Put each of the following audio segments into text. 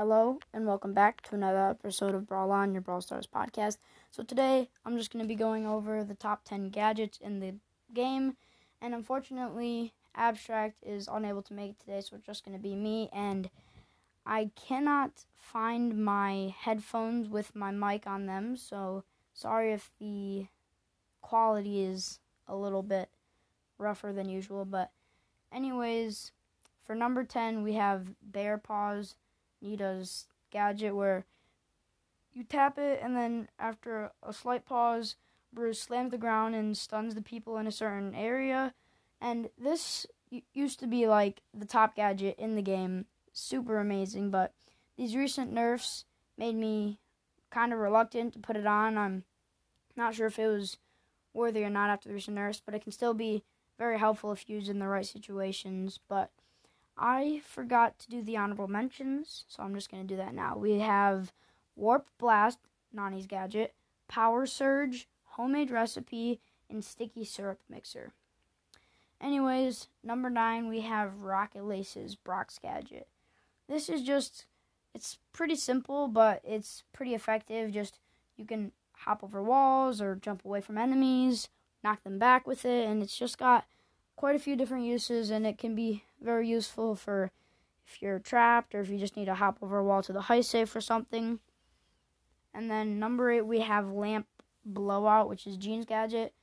Hello and welcome back to another episode of Brawl On, your Brawl Stars podcast. So today I'm just going to be going over the top 10 gadgets in the game, and unfortunately, Abstract is unable to make it today, so it's just going to be me, and I cannot find my headphones with my mic on them, so sorry if the quality is a little bit rougher than usual, but anyways, for number 10, we have Bear Paws Nita's gadget where you tap it, and then after a slight pause, Bruce slams the ground and stuns the people in a certain area. And this used to be like the top gadget in the game, super amazing. But these recent nerfs made me kind of reluctant to put it on. I'm not sure if it was worthy or not after the recent nerfs, but it can still be very helpful if used in the right situations. But I forgot to do the honorable mentions, so I'm just going to do that now. We have Warp Blast, Nani's gadget, Power Surge, Homemade Recipe, and Sticky Syrup Mixer. Anyways, number 9, we have Rocket Laces, Brock's gadget. This is just, it's pretty simple, but it's pretty effective. Just, you can hop over walls or jump away from enemies, knock them back with it, and it's just got quite a few different uses, and it can be very useful for if you're trapped or if you just need to hop over a wall to the heist safe or something. And then number eight, we have Lamp Blowout, which is Gene's gadget.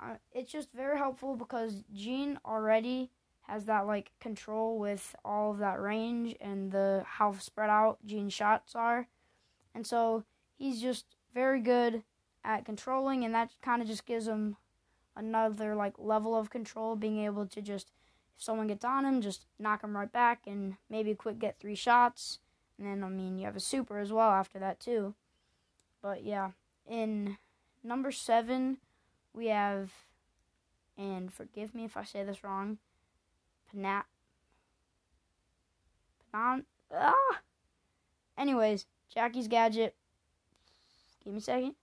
Uh, it's just very helpful because Gene already has that like control with all of that range and the how spread out Gene's shots are, and so he's just very good at controlling, and that kind of just gives him another like level of control, being able to just someone gets on him, just knock him right back and maybe quick get three shots. And then I mean you have a super as well after that too. But yeah, in number seven we have and forgive me if I say this wrong, Panat Panan ah Anyways, Jacky's gadget. Give me a second.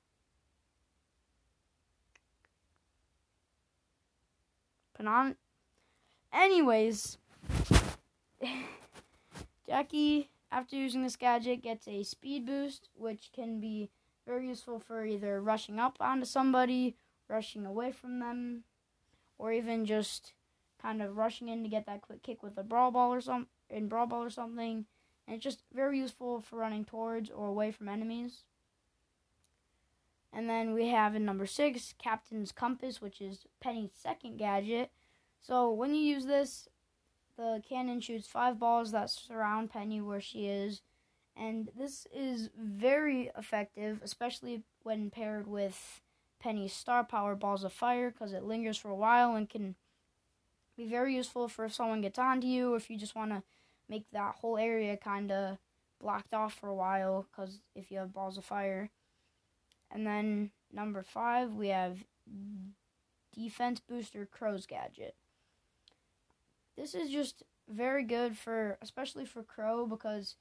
Panan. Anyways, Jacky, after using this gadget, gets a speed boost, which can be very useful for either rushing up onto somebody, rushing away from them, or even just kind of rushing in to get that quick kick with a brawl ball or some in brawl ball or something. And it's just very useful for running towards or away from enemies. And then we have in number six, Captain's Compass, which is Penny's second gadget. So when you use this, the cannon shoots five balls that surround Penny where she is. And this is very effective, especially when paired with Penny's star power balls of fire, because it lingers for a while and can be very useful for if someone gets onto you, if you just want to make that whole area kind of blocked off for a while, because if you have balls of fire. And then number five, we have Defense Booster Crow's Gadget. This is just very good for, especially for Crow, because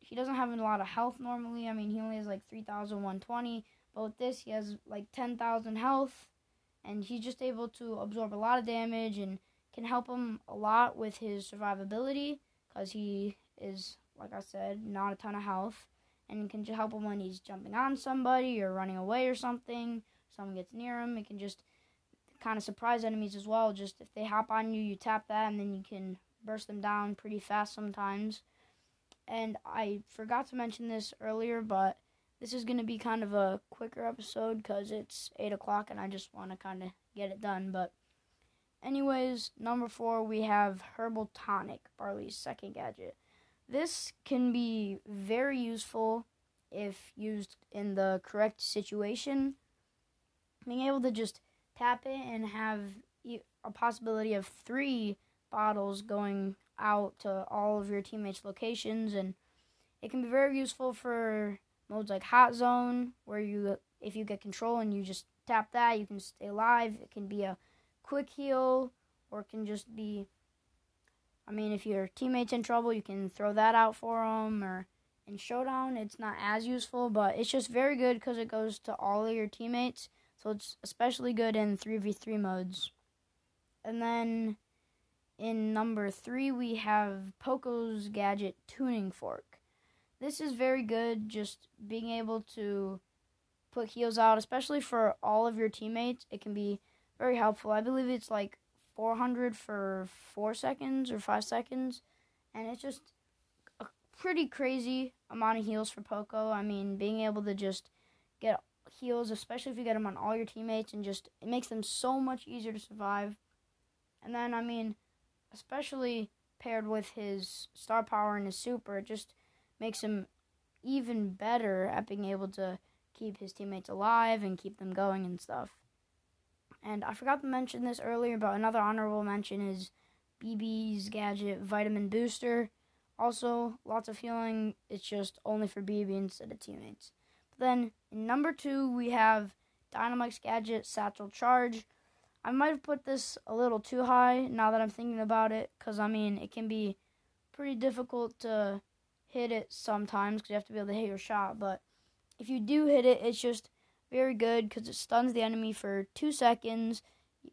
he doesn't have a lot of health normally. I mean, he only has like 3,120, but with this, he has like 10,000 health, and he's just able to absorb a lot of damage and can help him a lot with his survivability, because he is, like I said, not a ton of health and can help him when he's jumping on somebody or running away or something. Someone gets near him, it can just kind of surprise enemies as well. Just if they hop on you, you tap that, and then you can burst them down pretty fast sometimes. And I forgot to mention this earlier, but this is going to be kind of a quicker episode because it's 8 o'clock and I just want to kind of get it done. But, anyways, number four, we have Herbal Tonic, Barley's second gadget. This can be very useful if used in the correct situation. Being able to just tap it and have a possibility of three bottles going out to all of your teammates' locations, and it can be very useful for modes like Hot Zone, where you, if you get control and you just tap that, you can stay alive. It can be a quick heal, or it can just be I mean, if your teammate's in trouble, you can throw that out for them. Or in Showdown, it's not as useful, but it's just very good because it goes to all of your teammates. So it's especially good in 3v3 modes. And then in number three, we have Poco's Gadget Tuning Fork. this is very good. Just being able to put heals out, especially for all of your teammates, it can be very helpful. I believe it's like 400 for four seconds or five seconds, and it's just a pretty crazy amount of heals for Poco. I mean, being able to just get heals, especially if you get them on all your teammates, and just it makes them so much easier to survive. And then, I mean, especially paired with his star power and his super, it just makes him even better at being able to keep his teammates alive and keep them going and stuff. And I forgot to mention this earlier, but another honorable mention is Bibi's gadget Vitamin Booster. Also, lots of healing. It's just only for Bibi instead of teammates. Then, in number two, we have Dynamike's gadget Satchel Charge. I might have put this a little too high now that I'm thinking about it, because I mean, it can be pretty difficult to hit it sometimes because you have to be able to hit your shot. But if you do hit it, it's just very good because it stuns the enemy for two seconds.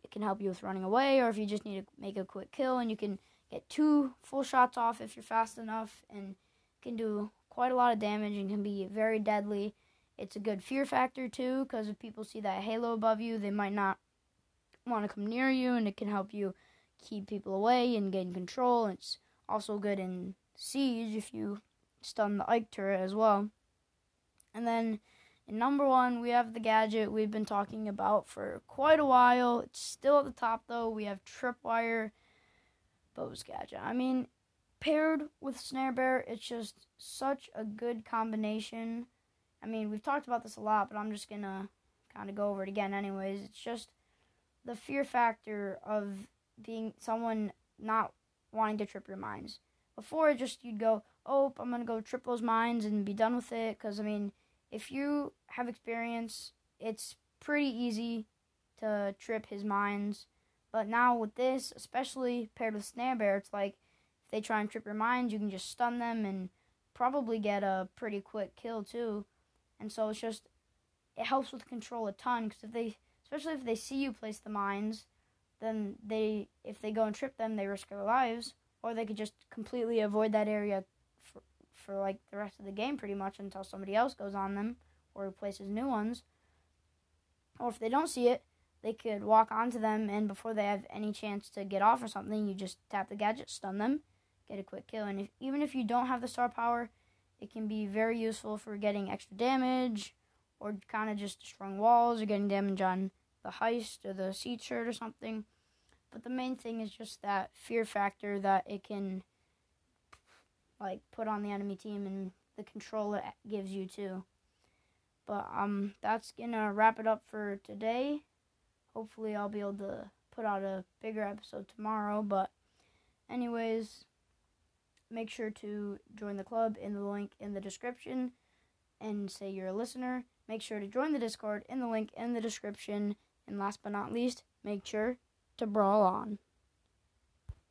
It can help you with running away, or if you just need to make a quick kill, and you can get two full shots off if you're fast enough, and can do quite a lot of damage and can be very deadly. It's a good fear factor too, because if people see that halo above you, they might not want to come near you, and it can help you keep people away and gain control. It's also good in siege if you stun the Ike turret as well. And then in number one, we have the gadget we've been talking about for quite a while. It's still at the top though. We have Tripwire Bo's gadget. I mean, paired with Snare Bear, it's just such a good combination. I mean, we've talked about this a lot, but I'm just gonna kind of go over it again, anyways. It's just the fear factor of being someone not wanting to trip your minds. Before, just you'd go, oh, I'm gonna go trip those minds and be done with it. Because I mean, if you have experience, it's pretty easy to trip his minds. But now with this, especially paired with Snare Bear, it's like if they try and trip your minds, you can just stun them and probably get a pretty quick kill too. And so it's just it helps with control a ton because if they, especially if they see you place the mines, then they if they go and trip them, they risk their lives, or they could just completely avoid that area for for like the rest of the game pretty much until somebody else goes on them or replaces new ones. Or if they don't see it, they could walk onto them and before they have any chance to get off or something, you just tap the gadget, stun them, get a quick kill. And if, even if you don't have the star power, it can be very useful for getting extra damage or kind of just destroying walls or getting damage on the heist or the seat shirt or something. But the main thing is just that fear factor that it can like put on the enemy team and the control it gives you too. But um that's gonna wrap it up for today. Hopefully I'll be able to put out a bigger episode tomorrow, but anyways, make sure to join the club in the link in the description and say you're a listener. Make sure to join the Discord in the link in the description. And last but not least, make sure to brawl on.